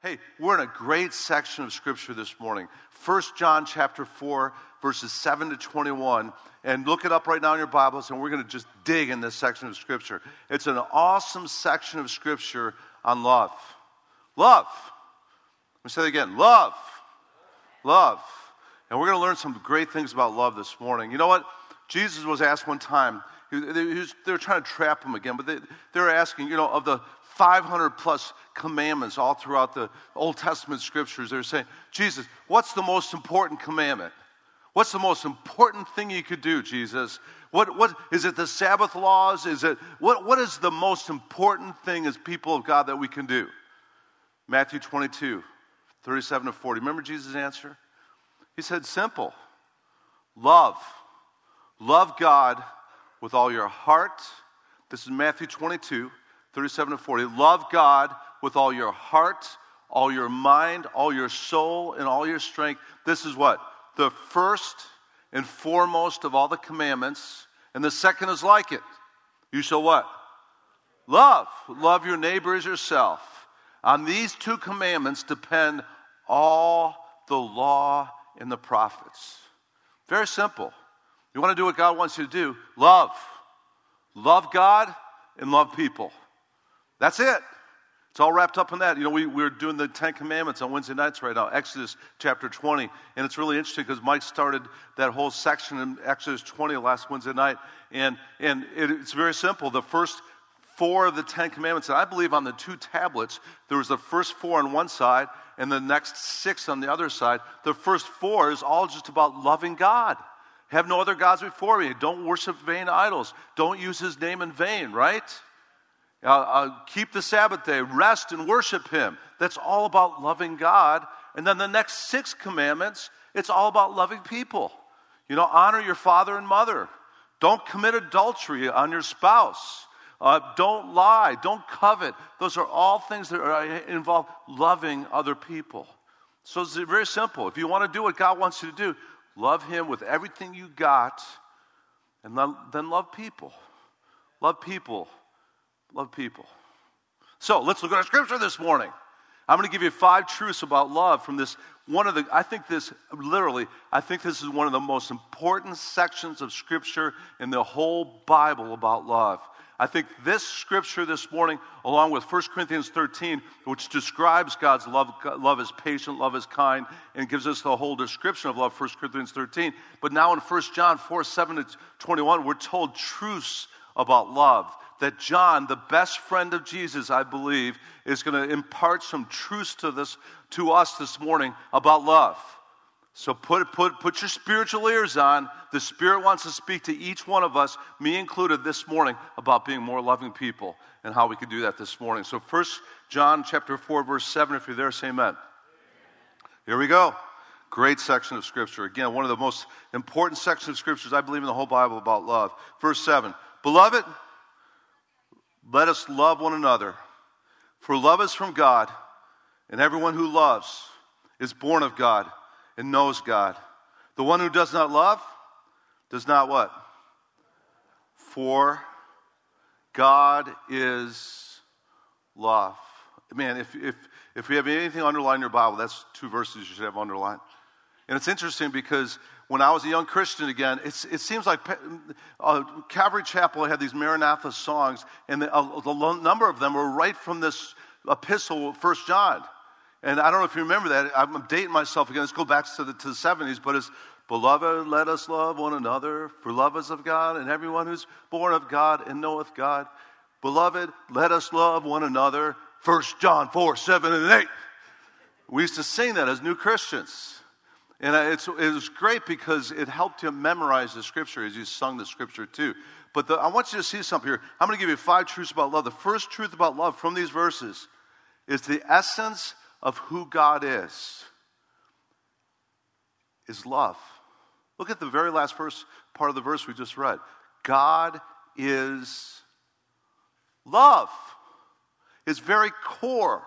Hey, we're in a great section of scripture this morning. 1 John chapter 4, verses 7 to 21. And look it up right now in your Bibles, and we're going to just dig in this section of scripture. It's an awesome section of scripture on love. Love. Let me say that again. Love. Love. And we're going to learn some great things about love this morning. You know what? Jesus was asked one time, they were trying to trap him again, but they, they were asking, you know, of the 500 plus commandments all throughout the Old Testament scriptures. They're saying, Jesus, what's the most important commandment? What's the most important thing you could do, Jesus? What, what is it the Sabbath laws? Is it what, what is the most important thing as people of God that we can do? Matthew 22, 37 to 40. Remember Jesus' answer? He said, simple. Love. Love God with all your heart. This is Matthew 22, 37 to 40. Love God with all your heart, all your mind, all your soul, and all your strength. This is what? The first and foremost of all the commandments. And the second is like it. You shall what? Love. Love your neighbor as yourself. On these two commandments depend all the law and the prophets. Very simple. You want to do what God wants you to do? Love. Love God and love people. That's it. It's all wrapped up in that. You know, we, we're doing the Ten Commandments on Wednesday nights right now, Exodus chapter 20. And it's really interesting because Mike started that whole section in Exodus 20 last Wednesday night. And, and it, it's very simple. The first four of the Ten Commandments, and I believe on the two tablets, there was the first four on one side and the next six on the other side. The first four is all just about loving God. Have no other gods before me. Don't worship vain idols. Don't use his name in vain, right? Uh, uh, keep the Sabbath day, rest and worship Him. That's all about loving God. And then the next six commandments, it's all about loving people. You know, honor your father and mother. Don't commit adultery on your spouse. Uh, don't lie. Don't covet. Those are all things that are, uh, involve loving other people. So it's very simple. If you want to do what God wants you to do, love Him with everything you got, and then love people. Love people Love people. So let's look at our scripture this morning. I'm going to give you five truths about love from this one of the, I think this, literally, I think this is one of the most important sections of scripture in the whole Bible about love. I think this scripture this morning, along with 1 Corinthians 13, which describes God's love, love is patient, love is kind, and gives us the whole description of love, 1 Corinthians 13. But now in 1 John 4 7 to 21, we're told truths about love that John, the best friend of Jesus, I believe, is going to impart some truths to this to us this morning about love. So put, put, put your spiritual ears on. The Spirit wants to speak to each one of us, me included, this morning about being more loving people and how we can do that this morning. So first John chapter 4, verse 7, if you're there, say amen. Here we go. Great section of Scripture. Again, one of the most important sections of Scriptures, I believe, in the whole Bible about love. Verse 7. Beloved, let us love one another. For love is from God, and everyone who loves is born of God and knows God. The one who does not love does not what? For God is love. Man, if, if, if we have anything underlined in your Bible, that's two verses you should have underlined. And it's interesting because when I was a young Christian again, it seems like uh, Calvary Chapel had these Maranatha songs, and the, uh, the number of them were right from this epistle, First John. And I don't know if you remember that. I'm dating myself again. Let's go back to the, to the 70s, but it's, Beloved, let us love one another, for love is of God, and everyone who's born of God and knoweth God. Beloved, let us love one another. First John 4, 7, and 8. We used to sing that as new Christians. And it's, it was great because it helped him memorize the scripture as he sung the scripture too. But the, I want you to see something here. I'm going to give you five truths about love. The first truth about love from these verses is the essence of who God is, is love. Look at the very last verse, part of the verse we just read. God is love. His very core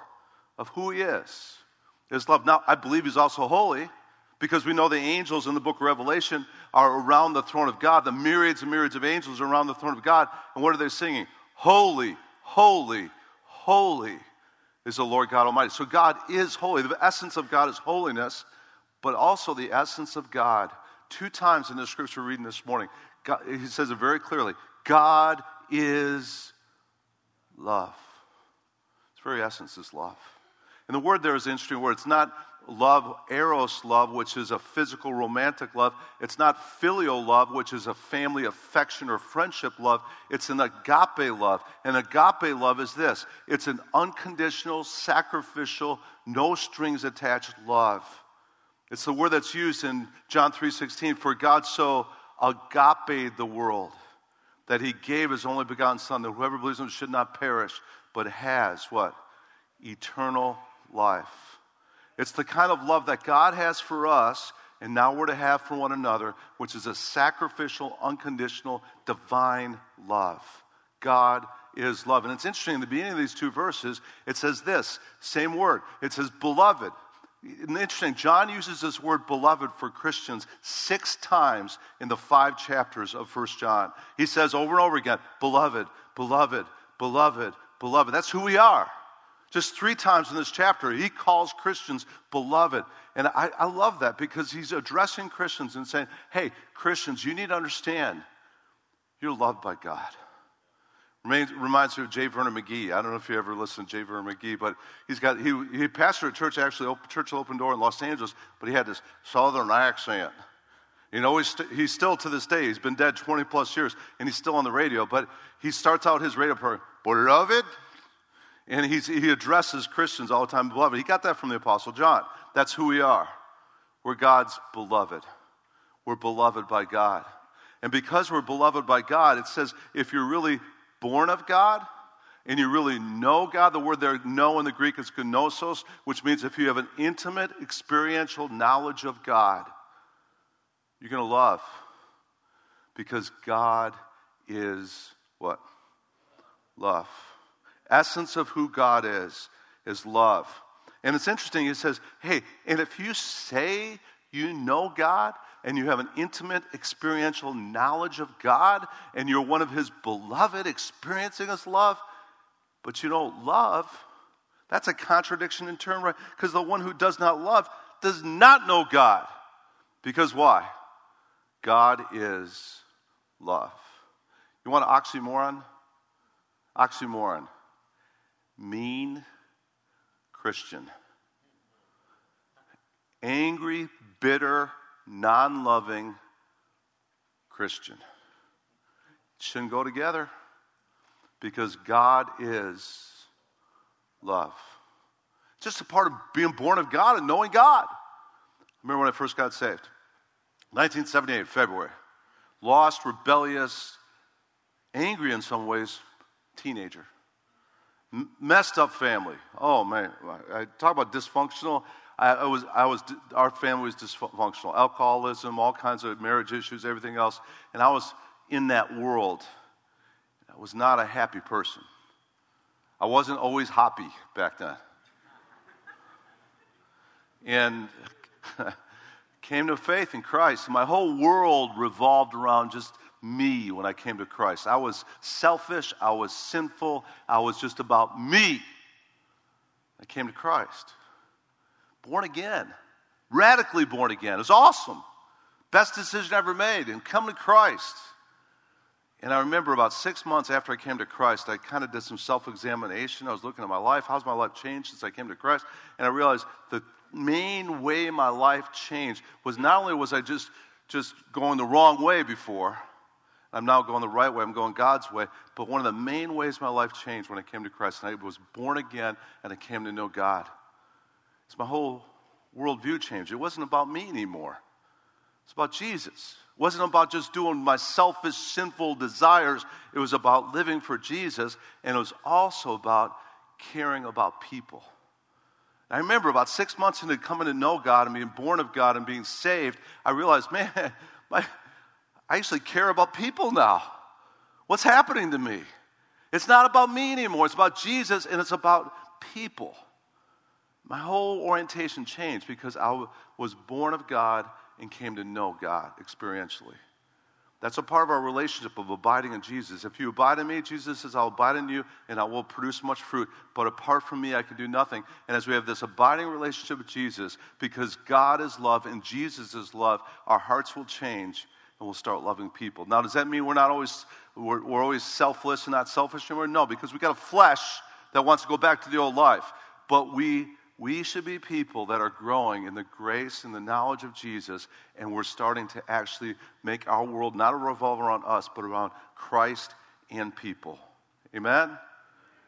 of who he is is love. Now, I believe he's also holy because we know the angels in the book of Revelation are around the throne of God. The myriads and myriads of angels are around the throne of God. And what are they singing? Holy, holy, holy is the Lord God Almighty. So God is holy. The essence of God is holiness, but also the essence of God. Two times in the scripture reading this morning, God, he says it very clearly God is love. Its very essence is love. And the word there is an interesting word. It's not love, eros love, which is a physical romantic love. It's not filial love, which is a family affection or friendship love. It's an agape love. And agape love is this it's an unconditional, sacrificial, no strings attached love. It's the word that's used in John 3:16 for God so agape the world that he gave his only begotten son that whoever believes in him should not perish but has what eternal life. It's the kind of love that God has for us and now we're to have for one another, which is a sacrificial, unconditional, divine love. God is love. And it's interesting, in the beginning of these two verses, it says this same word. It says, beloved. And interesting, John uses this word beloved for Christians six times in the five chapters of First John. He says over and over again, beloved, beloved, beloved, beloved. That's who we are. Just three times in this chapter, he calls Christians beloved. And I, I, love that because he's addressing Christians and saying, hey, Christians, you need to understand you're loved by God. Reminds, reminds me of J. Vernon McGee. I don't know if you ever listened to J. Vernon McGee, but he's got, he, he pastored a church, actually, Church Open Door in Los Angeles, but he had this southern accent. You know, he's, he's still to this day, he's been dead 20 plus years, and he's still on the radio, but he starts out his radio program, Beloved, and he addresses Christians all the time, beloved. He got that from the Apostle John. That's who we are. We're God's beloved. We're beloved by God. And because we're beloved by God, it says if you're really born of God and you really know God, the word there, know in the Greek is gnosos, which means if you have an intimate, experiential knowledge of God, you're going to love. Because God is what? Love. Essence of who God is, is love. And it's interesting, he says, hey, and if you say you know God and you have an intimate experiential knowledge of God and you're one of his beloved experiencing his love, but you don't love, that's a contradiction in turn, right? Because the one who does not love does not know God. Because why? God is love. You want an oxymoron? Oxymoron mean Christian. Angry, bitter, non loving Christian. shouldn't go together because God is love. It's just a part of being born of God and knowing God. I remember when I first got saved. 1978, February. Lost, rebellious, angry in some ways, teenager messed up family. Oh man, I talk about dysfunctional. I, I, was, I was, our family was dysfunctional. Alcoholism, all kinds of marriage issues, everything else. And I was in that world. I was not a happy person. I wasn't always happy back then. And came to faith in Christ. My whole world revolved around just me when I came to Christ. I was selfish, I was sinful, I was just about me. I came to Christ. Born again, radically born again. It was awesome. Best decision ever made, and come to Christ. And I remember about six months after I came to Christ, I kind of did some self examination. I was looking at my life. How's my life changed since I came to Christ? And I realized the main way my life changed was not only was I just, just going the wrong way before, I'm now going the right way. I'm going God's way. But one of the main ways my life changed when I came to Christ, and I was born again and I came to know God, It's my whole worldview changed. It wasn't about me anymore. It's about Jesus. It wasn't about just doing my selfish, sinful desires. It was about living for Jesus, and it was also about caring about people. I remember about six months into coming to know God and being born of God and being saved, I realized, man, my, I actually care about people now. What's happening to me? It's not about me anymore. It's about Jesus and it's about people. My whole orientation changed because I was born of God and came to know God experientially. That's a part of our relationship of abiding in Jesus. If you abide in me, Jesus says, I'll abide in you and I will produce much fruit. But apart from me, I can do nothing. And as we have this abiding relationship with Jesus, because God is love and Jesus is love, our hearts will change and we'll start loving people. Now, does that mean we're not always, we're, we're always selfless and not selfish anymore? No, because we got a flesh that wants to go back to the old life. But we we should be people that are growing in the grace and the knowledge of Jesus, and we're starting to actually make our world not a revolve around us, but around Christ and people. Amen?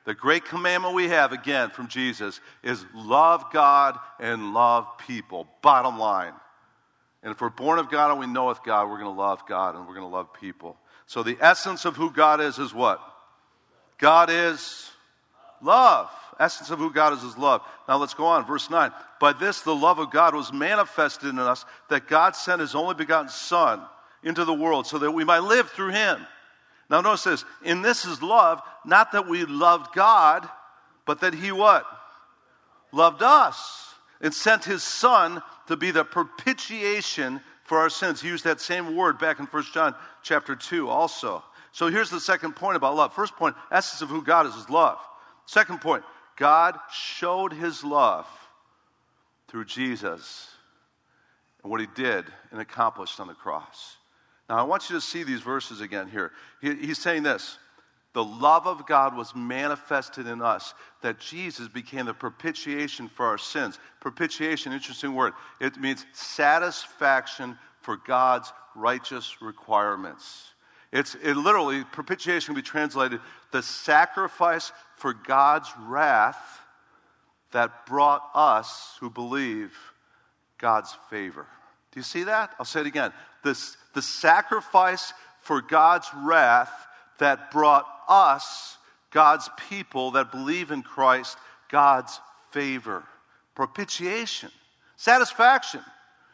The great commandment we have, again, from Jesus is love God and love people. Bottom line. And if we're born of God and we know of God, we're going to love God and we're going to love people. So the essence of who God is is what? God is love essence of who God is is love. Now let's go on. Verse 9. By this, the love of God was manifested in us, that God sent his only begotten Son into the world so that we might live through him. Now notice this. In this is love, not that we loved God, but that he what? Loved us and sent his Son to be the propitiation for our sins. He used that same word back in 1 John chapter 2 also. So here's the second point about love. First point, essence of who God is is love. Second point, God showed his love through Jesus and what he did and accomplished on the cross. Now, I want you to see these verses again here. He, he's saying this the love of God was manifested in us, that Jesus became the propitiation for our sins. Propitiation, interesting word. It means satisfaction for God's righteous requirements. It's it literally, propitiation can be translated the sacrifice for God's wrath that brought us who believe God's favor. Do you see that? I'll say it again. This, the sacrifice for God's wrath that brought us, God's people that believe in Christ, God's favor. Propitiation, satisfaction.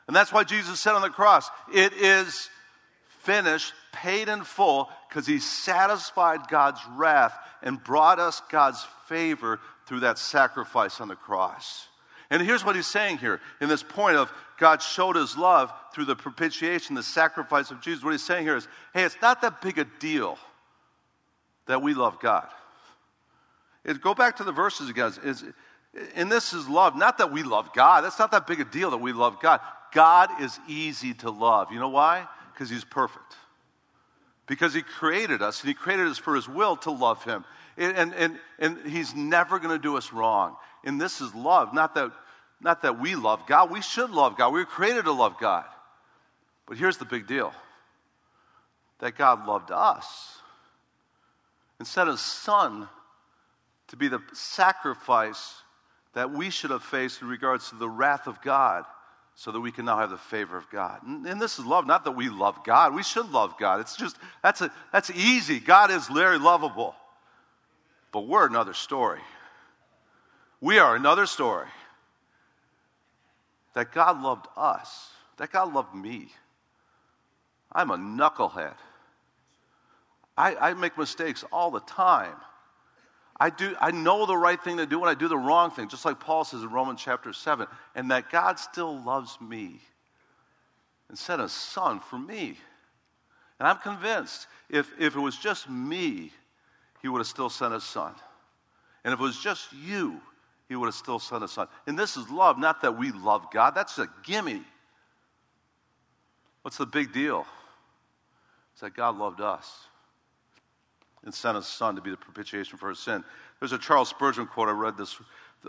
And that's why Jesus said on the cross, It is finished, paid in full, because he satisfied God's wrath and brought us God's favor through that sacrifice on the cross. And here's what he's saying here in this point of God showed his love through the propitiation, the sacrifice of Jesus. What he's saying here is hey, it's not that big a deal that we love God. It, go back to the verses again. Is, and this is love, not that we love God. That's not that big a deal that we love God. God is easy to love. You know why? Because he's perfect because He created us and He created us for His will to love Him. And, and, and He's never going to do us wrong. And this is love, not that, not that we love God. We should love God. We were created to love God. But here's the big deal that God loved us and sent His Son to be the sacrifice that we should have faced in regards to the wrath of God so that we can now have the favor of God. And, and, this is love, not that we love God. We should love God. It's just, that's, a, that's easy. God is very lovable. But we're another story. We are another story. That God loved us, that God loved me. I'm a knucklehead. I, I make mistakes all the time. I, do, I know the right thing to do and I do the wrong thing, just like Paul says in Romans chapter 7, and that God still loves me and sent a son for me. And I'm convinced if, if it was just me, he would have still sent a son. And if it was just you, he would have still sent a son. And this is love, not that we love God. That's a gimme. What's the big deal? It's that God loved us and sent his son to be the propitiation for his sin. There's a Charles Spurgeon quote I read this,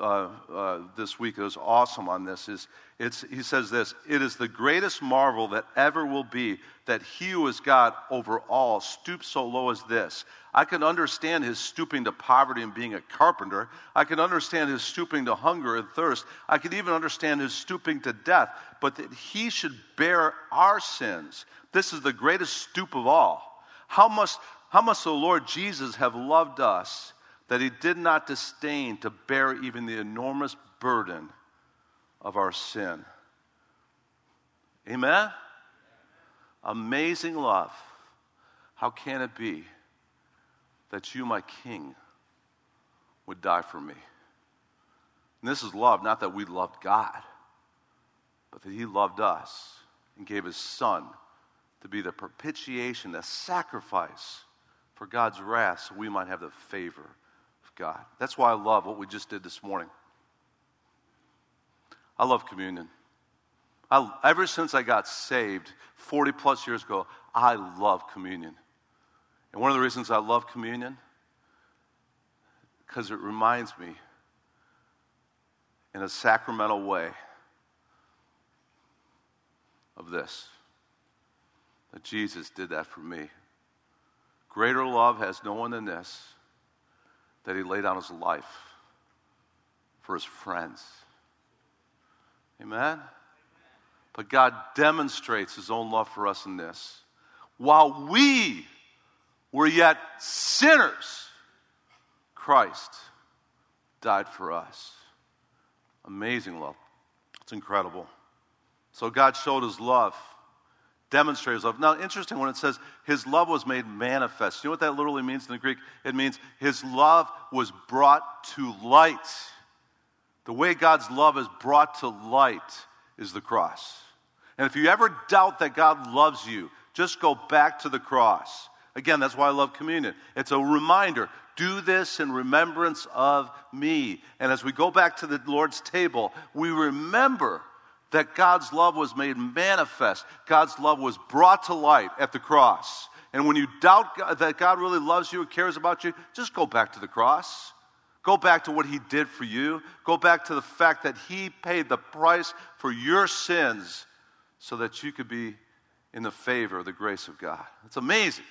uh, uh, this week. It was awesome on this. Is it's, he says this It is the greatest marvel that ever will be that he who is God over all stoops so low as this. I can understand his stooping to poverty and being a carpenter. I can understand his stooping to hunger and thirst. I can even understand his stooping to death. But that he should bear our sins, this is the greatest stoop of all. How must, how must the Lord Jesus have loved us that he did not disdain to bear even the enormous burden of our sin? Amen? Amazing love. How can it be that you, my King, would die for me? And this is love, not that we loved God, but that he loved us and gave his son to be the propitiation, the sacrifice for God's wrath so we might have the favor of God. That's why I love what we just did this morning. I love communion. I, ever since I got saved 40 plus years ago, I love communion. And one of the reasons I love communion, because it reminds me in a sacramental way of this that Jesus did that for me. Greater love has no one than this that he laid down his life for his friends. Amen? But God demonstrates his own love for us in this. While we were yet sinners, Christ died for us. Amazing love. It's incredible. So God showed his love, demonstrated his love. Now, interesting when it says his love was made manifest. You know what that literally means in the Greek? It means his love was brought to light. The way God's love is brought to light is the cross. And if you ever doubt that God loves you, just go back to the cross. Again, that's why I love communion. It's a reminder do this in remembrance of me. And as we go back to the Lord's table, we remember that God's love was made manifest. God's love was brought to light at the cross. And when you doubt God, that God really loves you and cares about you, just go back to the cross. Go back to what He did for you. Go back to the fact that He paid the price for your sins so that you could be in the favor of the grace of God. It's amazing.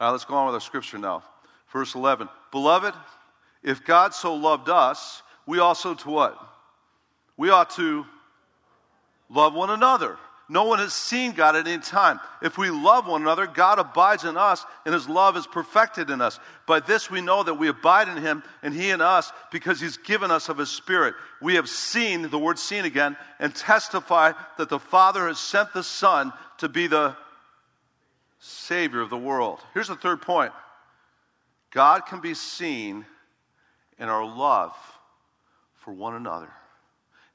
All right, let's go on with our scripture now. Verse 11. Beloved, if God so loved us, we also to what? We ought to love one another. No one has seen God at any time. If we love one another, God abides in us, and his love is perfected in us. By this we know that we abide in him, and he in us, because he's given us of his Spirit. We have seen, the word seen again, and testify that the Father has sent the Son to be the Savior of the world. Here's the third point God can be seen in our love for one another.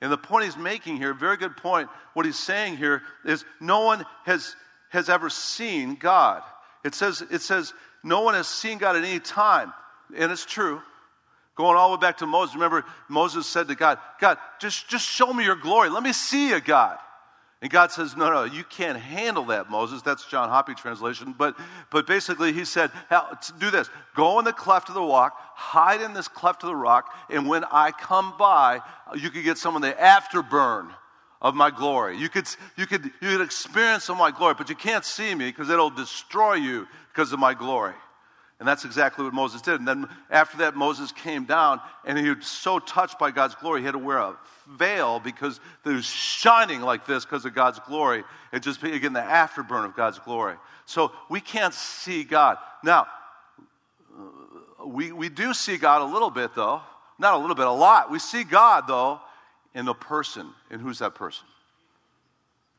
And the point he's making here, very good point, what he's saying here is no one has, has ever seen God. It says, it says, no one has seen God at any time. And it's true. Going all the way back to Moses. Remember, Moses said to God, God, just, just show me your glory. Let me see you, God. And God says, No, no, you can't handle that, Moses. That's John Hoppy translation. But, but basically, he said, Do this go in the cleft of the rock, hide in this cleft of the rock, and when I come by, you could get some of the afterburn of my glory. You could, you could, you could experience some of my glory, but you can't see me because it'll destroy you because of my glory. And that's exactly what Moses did. And then after that, Moses came down and he was so touched by God's glory, he had to wear a veil because it was shining like this because of God's glory. It just, again, the afterburn of God's glory. So we can't see God. Now, we, we do see God a little bit, though. Not a little bit, a lot. We see God, though, in the person. And who's that person?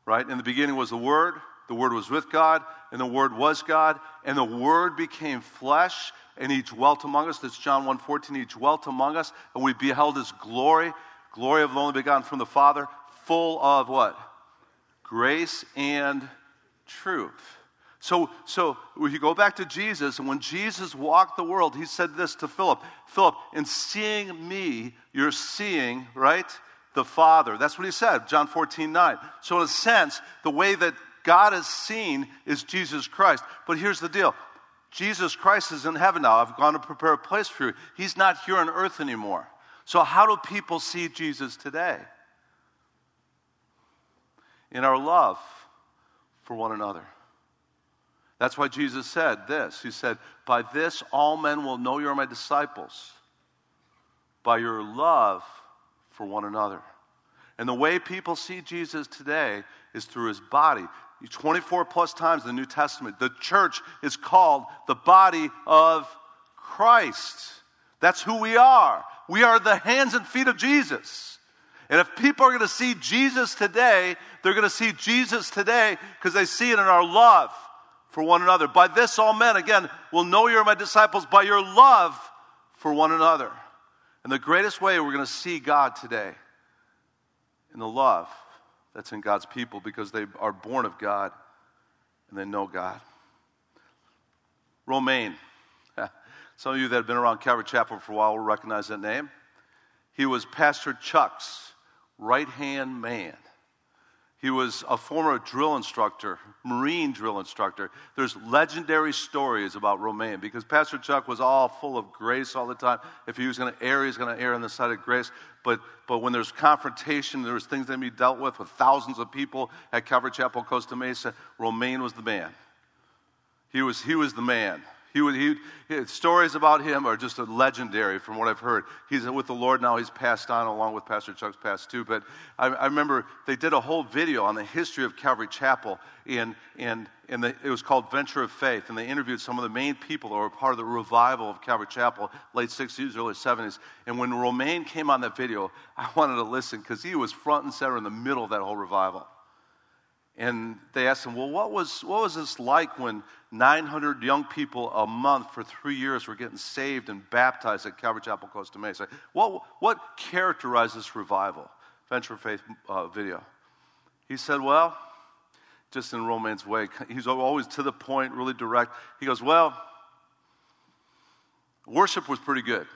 Right? In the beginning was the Word, the Word was with God, and the Word was God, and the Word became flesh, and He dwelt among us. That's John 1.14. He dwelt among us, and we beheld His glory, glory of the only begotten from the Father, full of what? Grace and truth. So, so if you go back to Jesus, and when Jesus walked the world, he said this to Philip Philip, in seeing me, you're seeing, right? The Father. That's what he said, John 14, 9. So, in a sense, the way that God is seen is Jesus Christ. But here's the deal Jesus Christ is in heaven now. I've gone to prepare a place for you. He's not here on earth anymore. So, how do people see Jesus today? In our love for one another. That's why Jesus said this. He said, By this all men will know you're my disciples, by your love for one another. And the way people see Jesus today is through his body. 24 plus times in the New Testament, the church is called the body of Christ. That's who we are. We are the hands and feet of Jesus. And if people are going to see Jesus today, they're going to see Jesus today because they see it in our love for one another. By this, all men, again, will know you're my disciples by your love for one another. And the greatest way we're going to see God today in the love that's in God's people because they are born of God and they know God. Romaine. Some of you that have been around Calvary Chapel for a while will recognize that name. He was Pastor Chuck's right hand man. He was a former drill instructor, Marine drill instructor. There's legendary stories about Romaine because Pastor Chuck was all full of grace all the time. If he was going to err, he's going to err on the side of grace. But, but when there's confrontation, there's things that be dealt with with thousands of people at Calvary Chapel, Costa Mesa. Romaine was the man. He was, he was the man. He would, he, stories about him are just legendary from what I've heard. He's with the Lord now. He's passed on along with Pastor Chuck's passed too. But I, I remember they did a whole video on the history of Calvary Chapel, and, and, and the, it was called Venture of Faith. And they interviewed some of the main people that were part of the revival of Calvary Chapel, late 60s, early 70s. And when Romaine came on that video, I wanted to listen because he was front and center in the middle of that whole revival. And they asked him, Well, what was, what was this like when 900 young people a month for three years were getting saved and baptized at Calvary Chapel, Costa Mesa? What, what characterized this revival? Venture Faith uh, video. He said, Well, just in Romaine's way, he's always to the point, really direct. He goes, Well, worship was pretty good.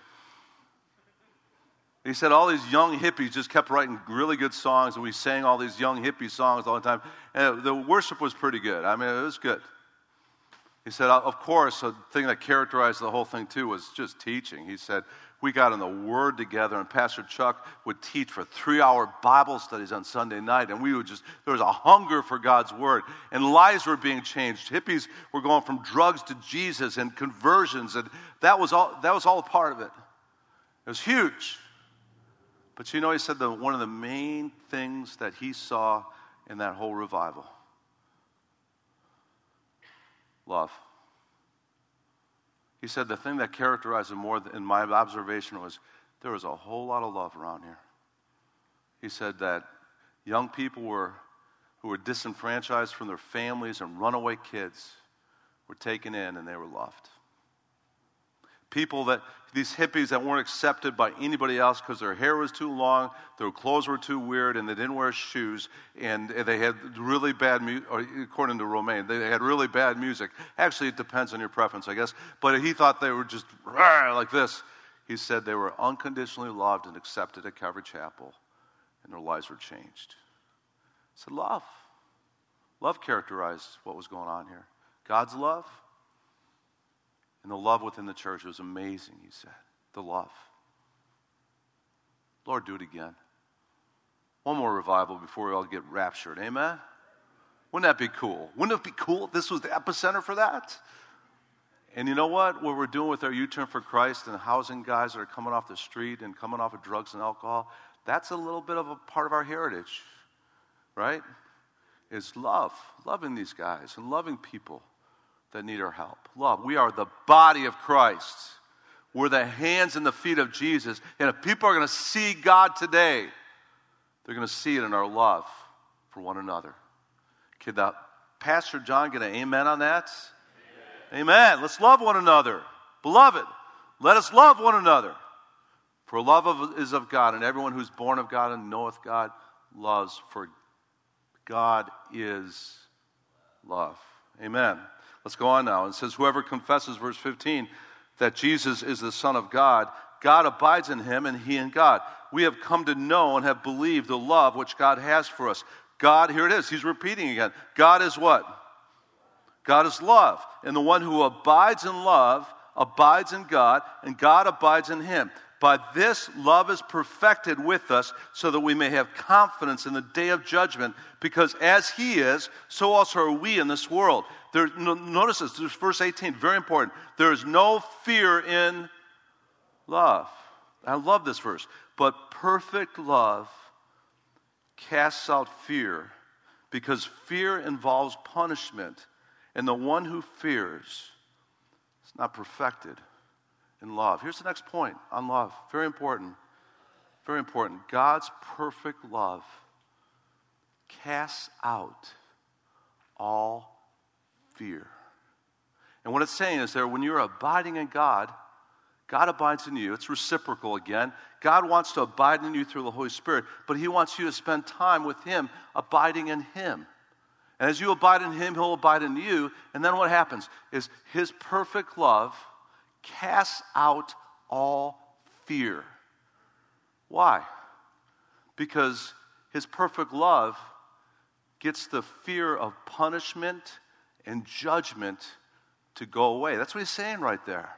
He said all these young hippies just kept writing really good songs, and we sang all these young hippie songs all the time. And the worship was pretty good. I mean, it was good. He said, uh, of course, a thing that characterized the whole thing too was just teaching. He said, we got in the Word together, and Pastor Chuck would teach for three hour Bible studies on Sunday night, and we would just, there was a hunger for God's Word, and lives were being changed. Hippies were going from drugs to Jesus and conversions, and that was all, that was all part of it. It was huge. But you know, he said that one of the main things that he saw in that whole revival love. He said the thing that characterized it more in my observation was there was a whole lot of love around here. He said that young people were, who were disenfranchised from their families and runaway kids were taken in and they were loved people that, these hippies that weren't accepted by anybody else because their hair was too long, their clothes were too weird, and they didn't wear shoes, and they had really bad music, according to Romaine, they had really bad music. Actually, it depends on your preference, I guess, but he thought they were just like this. He said they were unconditionally loved and accepted at Calvary Chapel, and their lives were changed. He said, love. Love characterized what was going on here. God's love and the love within the church was amazing, he said. The love. Lord, do it again. One more revival before we all get raptured. Amen? Wouldn't that be cool? Wouldn't it be cool if this was the epicenter for that? And you know what? What we're doing with our U Turn for Christ and housing guys that are coming off the street and coming off of drugs and alcohol, that's a little bit of a part of our heritage, right? Is love, loving these guys and loving people that need our help. Love. We are the body of Christ. We're the hands and the feet of Jesus. And if people are going to see God today, they're going to see it in our love for one another. Can the Pastor John get an amen on that? Amen. amen. Let's love one another. Beloved, let us love one another. For love of, is of God, and everyone who's born of God and knoweth God loves, for God is love. Amen. Let's go on now. It says, Whoever confesses, verse 15, that Jesus is the Son of God, God abides in him and he in God. We have come to know and have believed the love which God has for us. God, here it is, he's repeating again. God is what? God is love. And the one who abides in love abides in God, and God abides in him. By this, love is perfected with us so that we may have confidence in the day of judgment, because as He is, so also are we in this world. There, notice this, this verse 18, very important. There is no fear in love. I love this verse. But perfect love casts out fear, because fear involves punishment, and the one who fears is not perfected in love. Here's the next point on love. Very important. Very important. God's perfect love casts out all fear. And what it's saying is there, when you're abiding in God, God abides in you. It's reciprocal again. God wants to abide in you through the Holy Spirit, but He wants you to spend time with Him, abiding in Him. And as you abide in him, he'll abide in you. And then what happens is his perfect love casts out all fear. Why? Because his perfect love gets the fear of punishment and judgment to go away. That's what he's saying right there.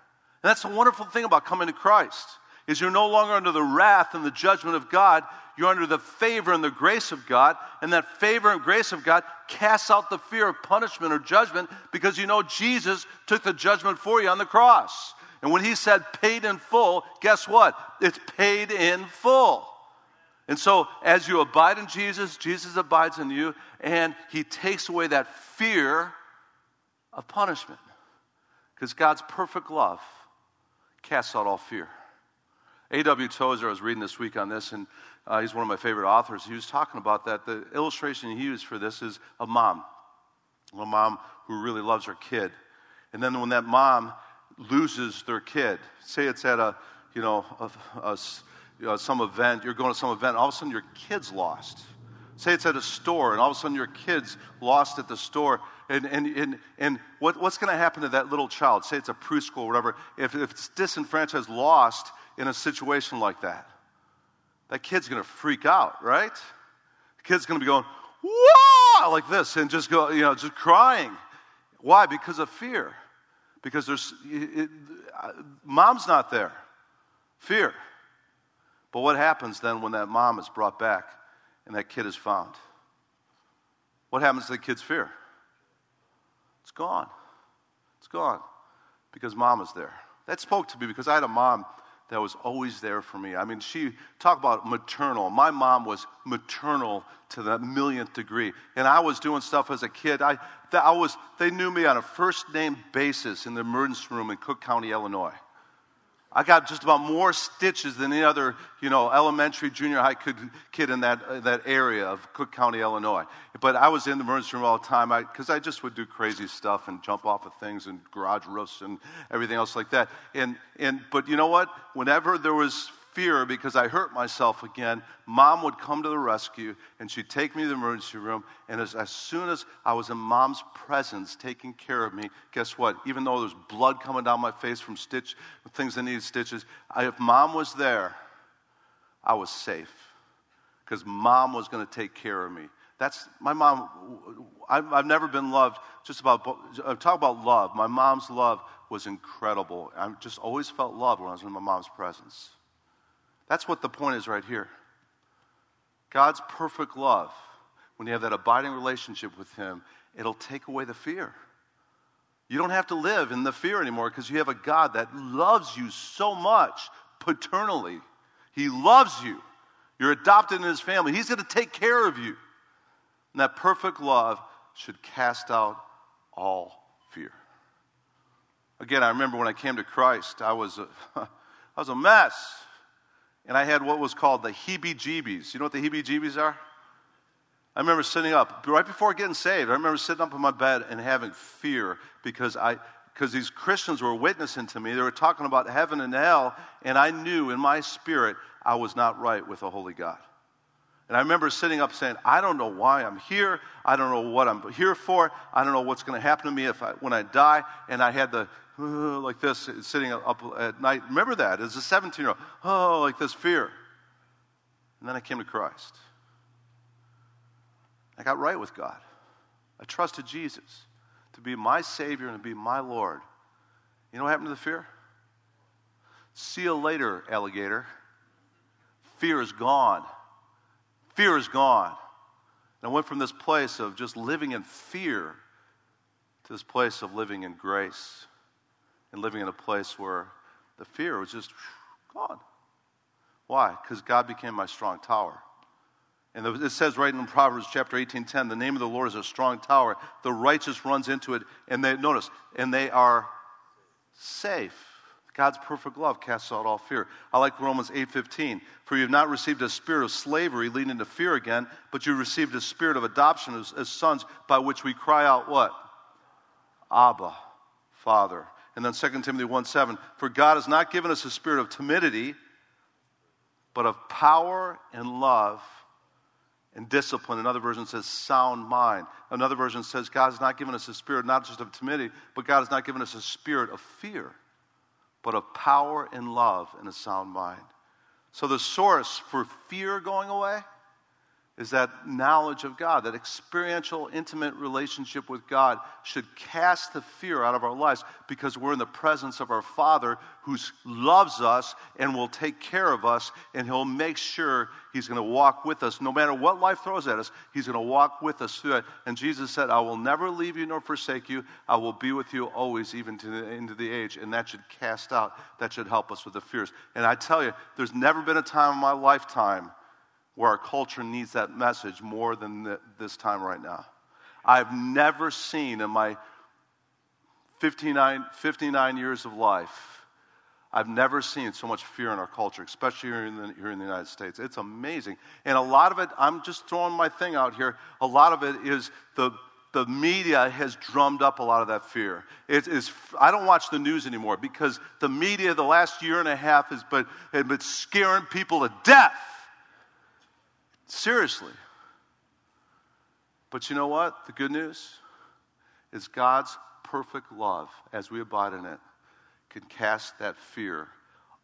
And that's the wonderful thing about coming to Christ is you're no longer under the wrath and the judgment of God. You're under the favor and the grace of God. And that favor and grace of God casts out the fear of punishment or judgment because you know Jesus took the judgment for you on the cross. And when he said paid in full, guess what? It's paid in full. And so, as you abide in Jesus, Jesus abides in you, and he takes away that fear of punishment. Because God's perfect love casts out all fear. A.W. Tozer, I was reading this week on this, and uh, he's one of my favorite authors. He was talking about that. The illustration he used for this is a mom, a mom who really loves her kid. And then when that mom loses their kid, say it's at a, you know, a, a, you know, some event, you're going to some event, all of a sudden your kid's lost. Say it's at a store, and all of a sudden your kid's lost at the store. And, and, and, and what, what's going to happen to that little child? Say it's a preschool or whatever. If, if it's disenfranchised, lost in a situation like that, that kid's going to freak out, right? The kid's going to be going, whoa, like this, and just go, you know, just crying. Why? Because of fear. Because there's, it, it, mom's not there. Fear. But what happens then when that mom is brought back and that kid is found? What happens to the kid's fear? It's gone. It's gone because mom is there. That spoke to me because I had a mom that was always there for me. I mean, she talk about maternal. My mom was maternal to the millionth degree, and I was doing stuff as a kid. I, I was, they knew me on a first name basis in the emergency room in Cook County, Illinois. I got just about more stitches than any other, you know, elementary, junior high kid in that, uh, that area of Cook County, Illinois. But I was in the emergency room all the time because I, I, just would do crazy stuff and jump off of things and garage roofs and everything else like that. And, and, but you know what? Whenever there was fear because I hurt myself again, mom would come to the rescue and she'd take me to the emergency room. And as, as soon as I was in mom's presence taking care of me, guess what? Even though there's blood coming down my face from stitch, things that needed stitches, I, if mom was there, I was safe because mom was going to take care of me. That's my mom. I've, never been loved just about, uh, talk about love. My mom's love was incredible. I just always felt love when I was in my mom's presence. That's what the point is right here. God's perfect love, when you have that abiding relationship with Him, it'll take away the fear. You don't have to live in the fear anymore because you have a God that loves you so much paternally. He loves you. You're adopted in His family. He's going to take care of you. And that perfect love should cast out all fear. Again, I remember when I came to Christ, I was a, I was a mess and I had what was called the heebie jeebies. You know what the heebie jeebies are? I remember sitting up right before getting saved. I remember sitting up in my bed and having fear because I because these Christians were witnessing to me. They were talking about heaven and hell, and I knew in my spirit I was not right with the holy God. And I remember sitting up saying, I don't know why I'm here. I don't know what I'm here for. I don't know what's going to happen to me if I, when I die. And I had the like this, sitting up at night. Remember that as a 17 year old. Oh, like this fear. And then I came to Christ. I got right with God. I trusted Jesus to be my Savior and to be my Lord. You know what happened to the fear? See you later, alligator. Fear is gone. Fear is gone. And I went from this place of just living in fear to this place of living in grace and living in a place where the fear was just gone. Why? Because God became my strong tower. And it says right in Proverbs chapter 18:10, the name of the Lord is a strong tower. The righteous runs into it, and they notice, and they are safe. God's perfect love casts out all fear. I like Romans 8:15. For you have not received a spirit of slavery leading to fear again, but you received a spirit of adoption as, as sons, by which we cry out, what? Abba, Father. And then 2 Timothy 1 7, for God has not given us a spirit of timidity, but of power and love and discipline. Another version says sound mind. Another version says God has not given us a spirit not just of timidity, but God has not given us a spirit of fear, but of power and love and a sound mind. So the source for fear going away is that knowledge of God, that experiential, intimate relationship with God should cast the fear out of our lives because we're in the presence of our Father who loves us and will take care of us, and He'll make sure He's going to walk with us. No matter what life throws at us, He's going to walk with us through it. And Jesus said, I will never leave you nor forsake you. I will be with you always, even to the end of the age. And that should cast out, that should help us with the fears. And I tell you, there's never been a time in my lifetime where our culture needs that message more than the, this time right now. I've never seen in my 59, 59 years of life, I've never seen so much fear in our culture, especially here in, the, here in the United States. It's amazing. And a lot of it, I'm just throwing my thing out here, a lot of it is the, the media has drummed up a lot of that fear. It is, I don't watch the news anymore because the media the last year and a half has been, has been scaring people to death Seriously. But you know what? The good news is God's perfect love, as we abide in it, can cast that fear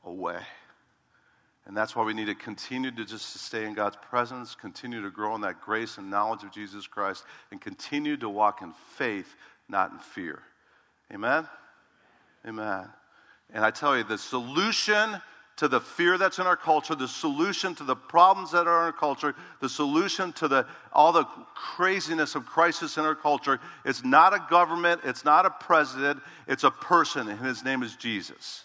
away. And that's why we need to continue to just stay in God's presence, continue to grow in that grace and knowledge of Jesus Christ, and continue to walk in faith, not in fear. Amen? Amen. And I tell you, the solution to the fear that's in our culture, the solution to the problems that are in our culture, the solution to the, all the craziness of crisis in our culture. It's not a government, it's not a president, it's a person, and his name is Jesus.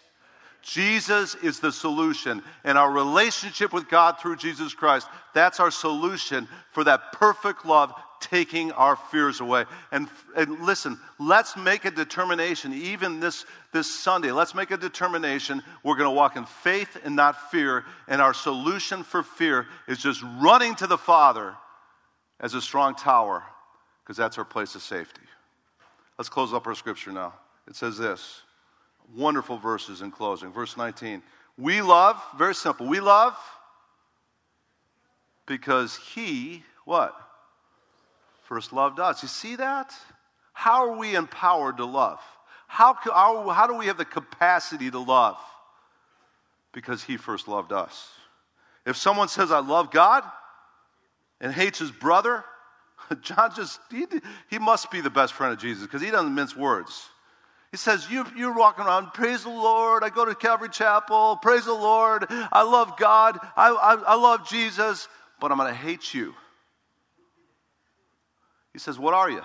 Jesus is the solution, and our relationship with God through Jesus Christ, that's our solution for that perfect love taking our fears away. And, and listen, let's make a determination, even this, this Sunday, let's make a determination. We're going to walk in faith and not fear. And our solution for fear is just running to the Father as a strong tower, because that's our place of safety. Let's close up our scripture now. It says this wonderful verses in closing. Verse 19. We love, very simple, we love because He, what? First loved us. You see that? How are we empowered to love? How, how, how do we have the capacity to love? Because he first loved us. If someone says, I love God, and hates his brother, John just, he, he must be the best friend of Jesus because he doesn't mince words. He says, you, You're walking around, praise the Lord. I go to Calvary Chapel, praise the Lord. I love God. I, I, I love Jesus, but I'm going to hate you. He says, What are you?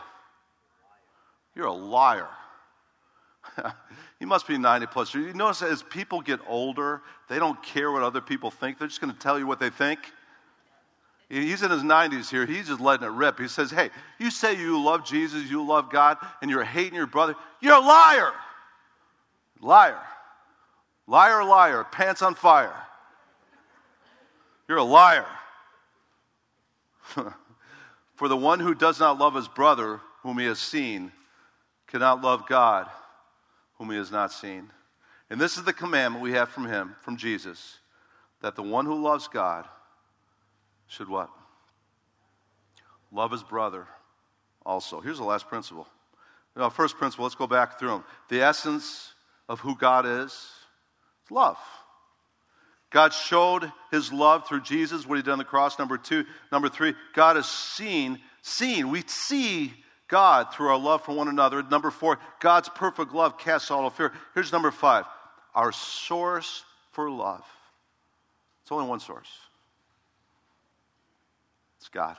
You're a liar. you must be 90 plus. You notice as people get older, they don't care what other people think. They're just going to tell you what they think. He's in his 90s here. He's just letting it rip. He says, Hey, you say you love Jesus, you love God, and you're hating your brother. You're a liar. Liar. Liar, liar. Pants on fire. You're a liar. For the one who does not love his brother, whom he has seen, cannot love God, whom he has not seen. And this is the commandment we have from him, from Jesus, that the one who loves God should what? Love his brother also. Here's the last principle. Now, first principle, let's go back through them. The essence of who God is is love. God showed his love through Jesus, what he did on the cross. Number two. Number three, God is seen, seen. We see God through our love for one another. Number four, God's perfect love casts all fear. Here's number five, our source for love. It's only one source. It's God.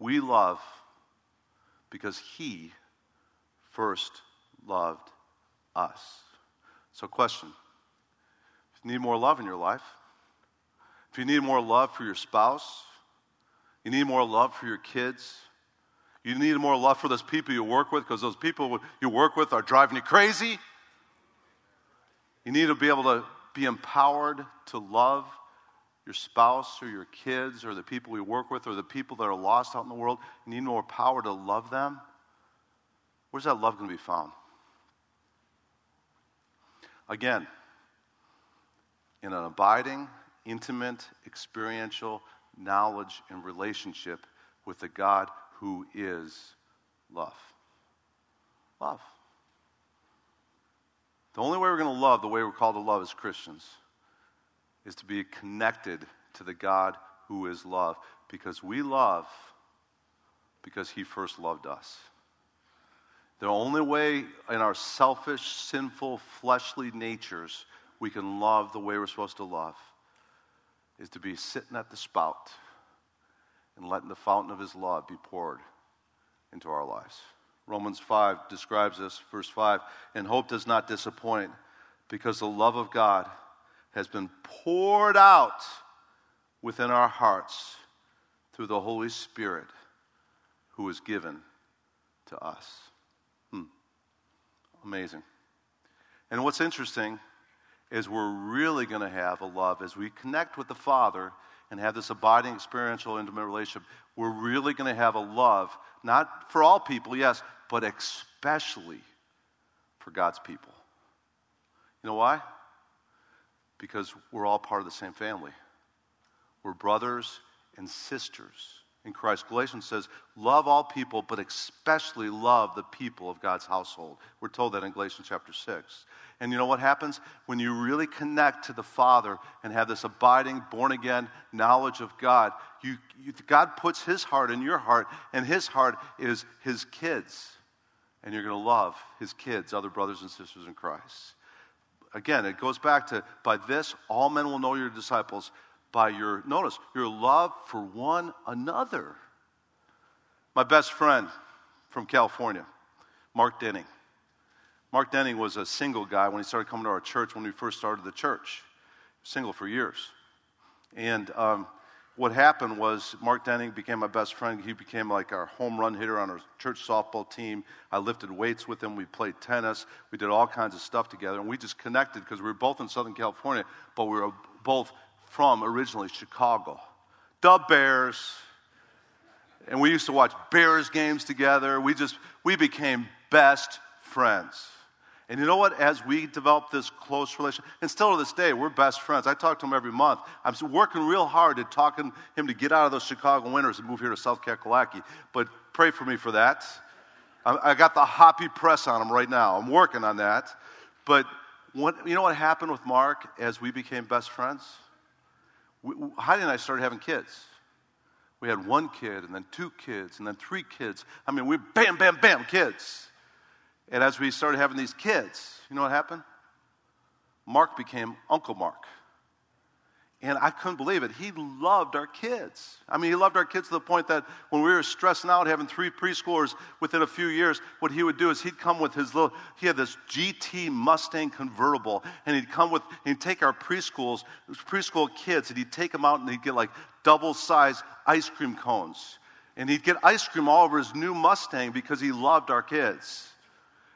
We love because he first loved us. So, question if you need more love in your life, if you need more love for your spouse, you need more love for your kids, you need more love for those people you work with because those people you work with are driving you crazy. You need to be able to be empowered to love your spouse or your kids or the people you work with or the people that are lost out in the world. You need more power to love them. Where's that love going to be found? Again, in an abiding, intimate, experiential knowledge, and relationship with the God who is love. Love. The only way we're going to love, the way we're called to love as Christians, is to be connected to the God who is love. Because we love because he first loved us. The only way in our selfish, sinful, fleshly natures we can love the way we're supposed to love is to be sitting at the spout and letting the fountain of his love be poured into our lives. Romans 5 describes this, verse 5 and hope does not disappoint because the love of God has been poured out within our hearts through the Holy Spirit who was given to us. Hmm. Amazing. And what's interesting is we're really going to have a love as we connect with the Father and have this abiding experiential intimate relationship. We're really going to have a love, not for all people, yes, but especially for God's people. You know why? Because we're all part of the same family. We're brothers and sisters in Christ. Galatians says, Love all people, but especially love the people of God's household. We're told that in Galatians chapter 6. And you know what happens? When you really connect to the Father and have this abiding, born again knowledge of God, you, you, God puts His heart in your heart, and His heart is His kids. And you're going to love His kids, other brothers and sisters in Christ. Again, it goes back to by this, all men will know your disciples by your, notice, your love for one another. My best friend from California, Mark Denning. Mark Denning was a single guy when he started coming to our church when we first started the church. Single for years. And um, what happened was Mark Denning became my best friend. He became like our home run hitter on our church softball team. I lifted weights with him. We played tennis. We did all kinds of stuff together. And we just connected because we were both in Southern California, but we were both from originally Chicago. The Bears. And we used to watch Bears games together. We just, we became best friends. And you know what? As we developed this close relationship, and still to this day, we're best friends. I talk to him every month. I'm working real hard at talking him to get out of those Chicago winters and move here to South Kakalaki. But pray for me for that. I, got the hoppy press on him right now. I'm working on that. But what, you know what happened with Mark as we became best friends? we, Heidi and I started having kids. We had one kid, and then two kids, and then three kids. I mean, we bam, bam, bam, kids. And as we started having these kids, you know what happened? Mark became Uncle Mark. And I couldn't believe it. He loved our kids. I mean, he loved our kids to the point that when we were stressing out having three preschoolers within a few years, what he would do is he'd come with his little, he had this GT Mustang convertible, and he'd come with, he'd take our preschools, preschool kids, and he'd take them out and he'd get like double sized ice cream cones. And he'd get ice cream all over his new Mustang because he loved our kids.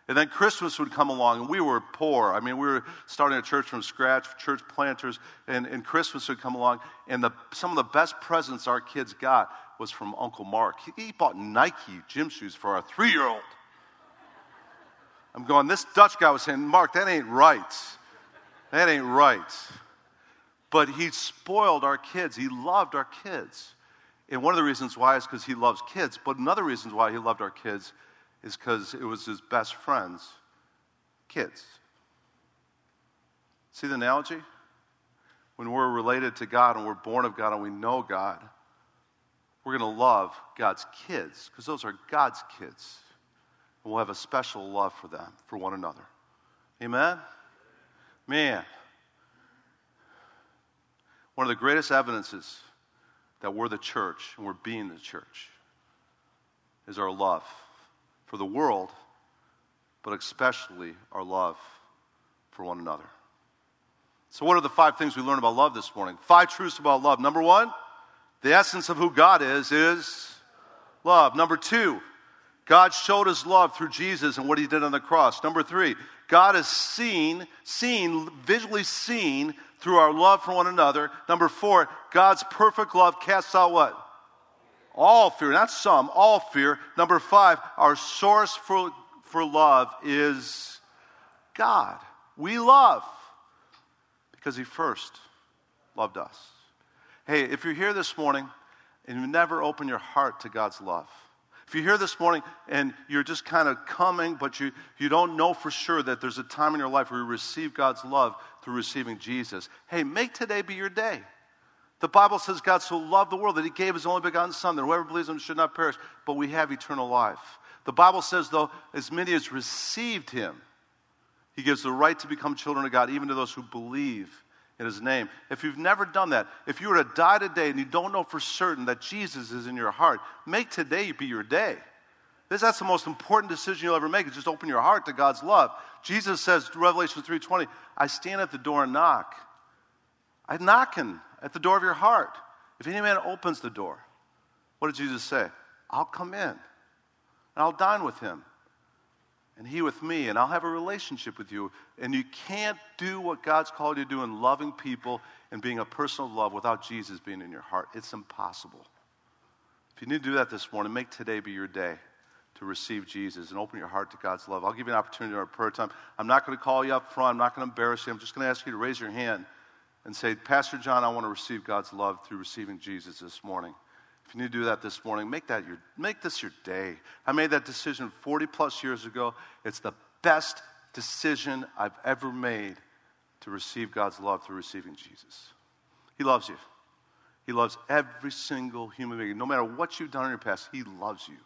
And then Christmas would come along, and we were poor. I mean, we were starting a church from scratch, church planters, and, and Christmas would come along, and the, some of the best presents our kids got was from Uncle Mark. He, he bought Nike gym shoes for our three year old. I'm going, this Dutch guy was saying, Mark, that ain't right. That ain't right. But he spoiled our kids. He loved our kids. And one of the reasons why is because he loves kids. But another reason why he loved our kids is because it was his best friend's kids. See the analogy? When we're related to God and we're born of God and we know God, we're going to love God's kids because those are God's kids. And we'll have a special love for them, for one another. Amen? Man. One of the greatest evidences that we're the church and we're being the church is our love for the world, but especially our love for one another. So, what are the five things we learned about love this morning? Five truths about love. Number one, the essence of who God is is love. Number two, God showed his love through Jesus and what he did on the cross. Number three, God is seen, seen, visually seen through our love for one another. Number four, God's perfect love casts out what? All fear, not some, all fear. Number five, our source for, for love is God. We love because He first loved us. Hey, if you're here this morning and you never open your heart to God's love, if you're here this morning and you're just kind of coming, but you, you don't know for sure that there's a time in your life where you receive God's love through receiving Jesus, hey, make today be your day. The Bible says God so loved the world that he gave his only begotten Son, that whoever believes in him should not perish, but we have eternal life. The Bible says, though, as many as received him, he gives the right to become children of God, even to those who believe in his name. If you've never done that, if you were to die today and you don't know for certain that Jesus is in your heart, make today be your day. This, that's the most important decision you'll ever make, is just open your heart to God's love. Jesus says, Revelation 3.20, I stand at the door and knock. I'm knocking at the door of your heart. If any man opens the door, what did Jesus say? I'll come in and I'll dine with him and he with me, and I'll have a relationship with you. And you can't do what God's called you to do in loving people and being a person of love without Jesus being in your heart. It's impossible. If you need to do that this morning, make today be your day to receive Jesus and open your heart to God's love. I'll give you an opportunity in our prayer time. I'm not going to call you up front, I'm not going to embarrass you. I'm just going to ask you to raise your hand and say, Pastor John, I want to receive God's love through receiving Jesus this morning. If you need to do that this morning, make, that your, make this your day. I made that decision 40 plus years ago. It's the best decision I've ever made to receive God's love through receiving Jesus. He loves you. He loves every single human being. No matter what you've done in your past, He loves you.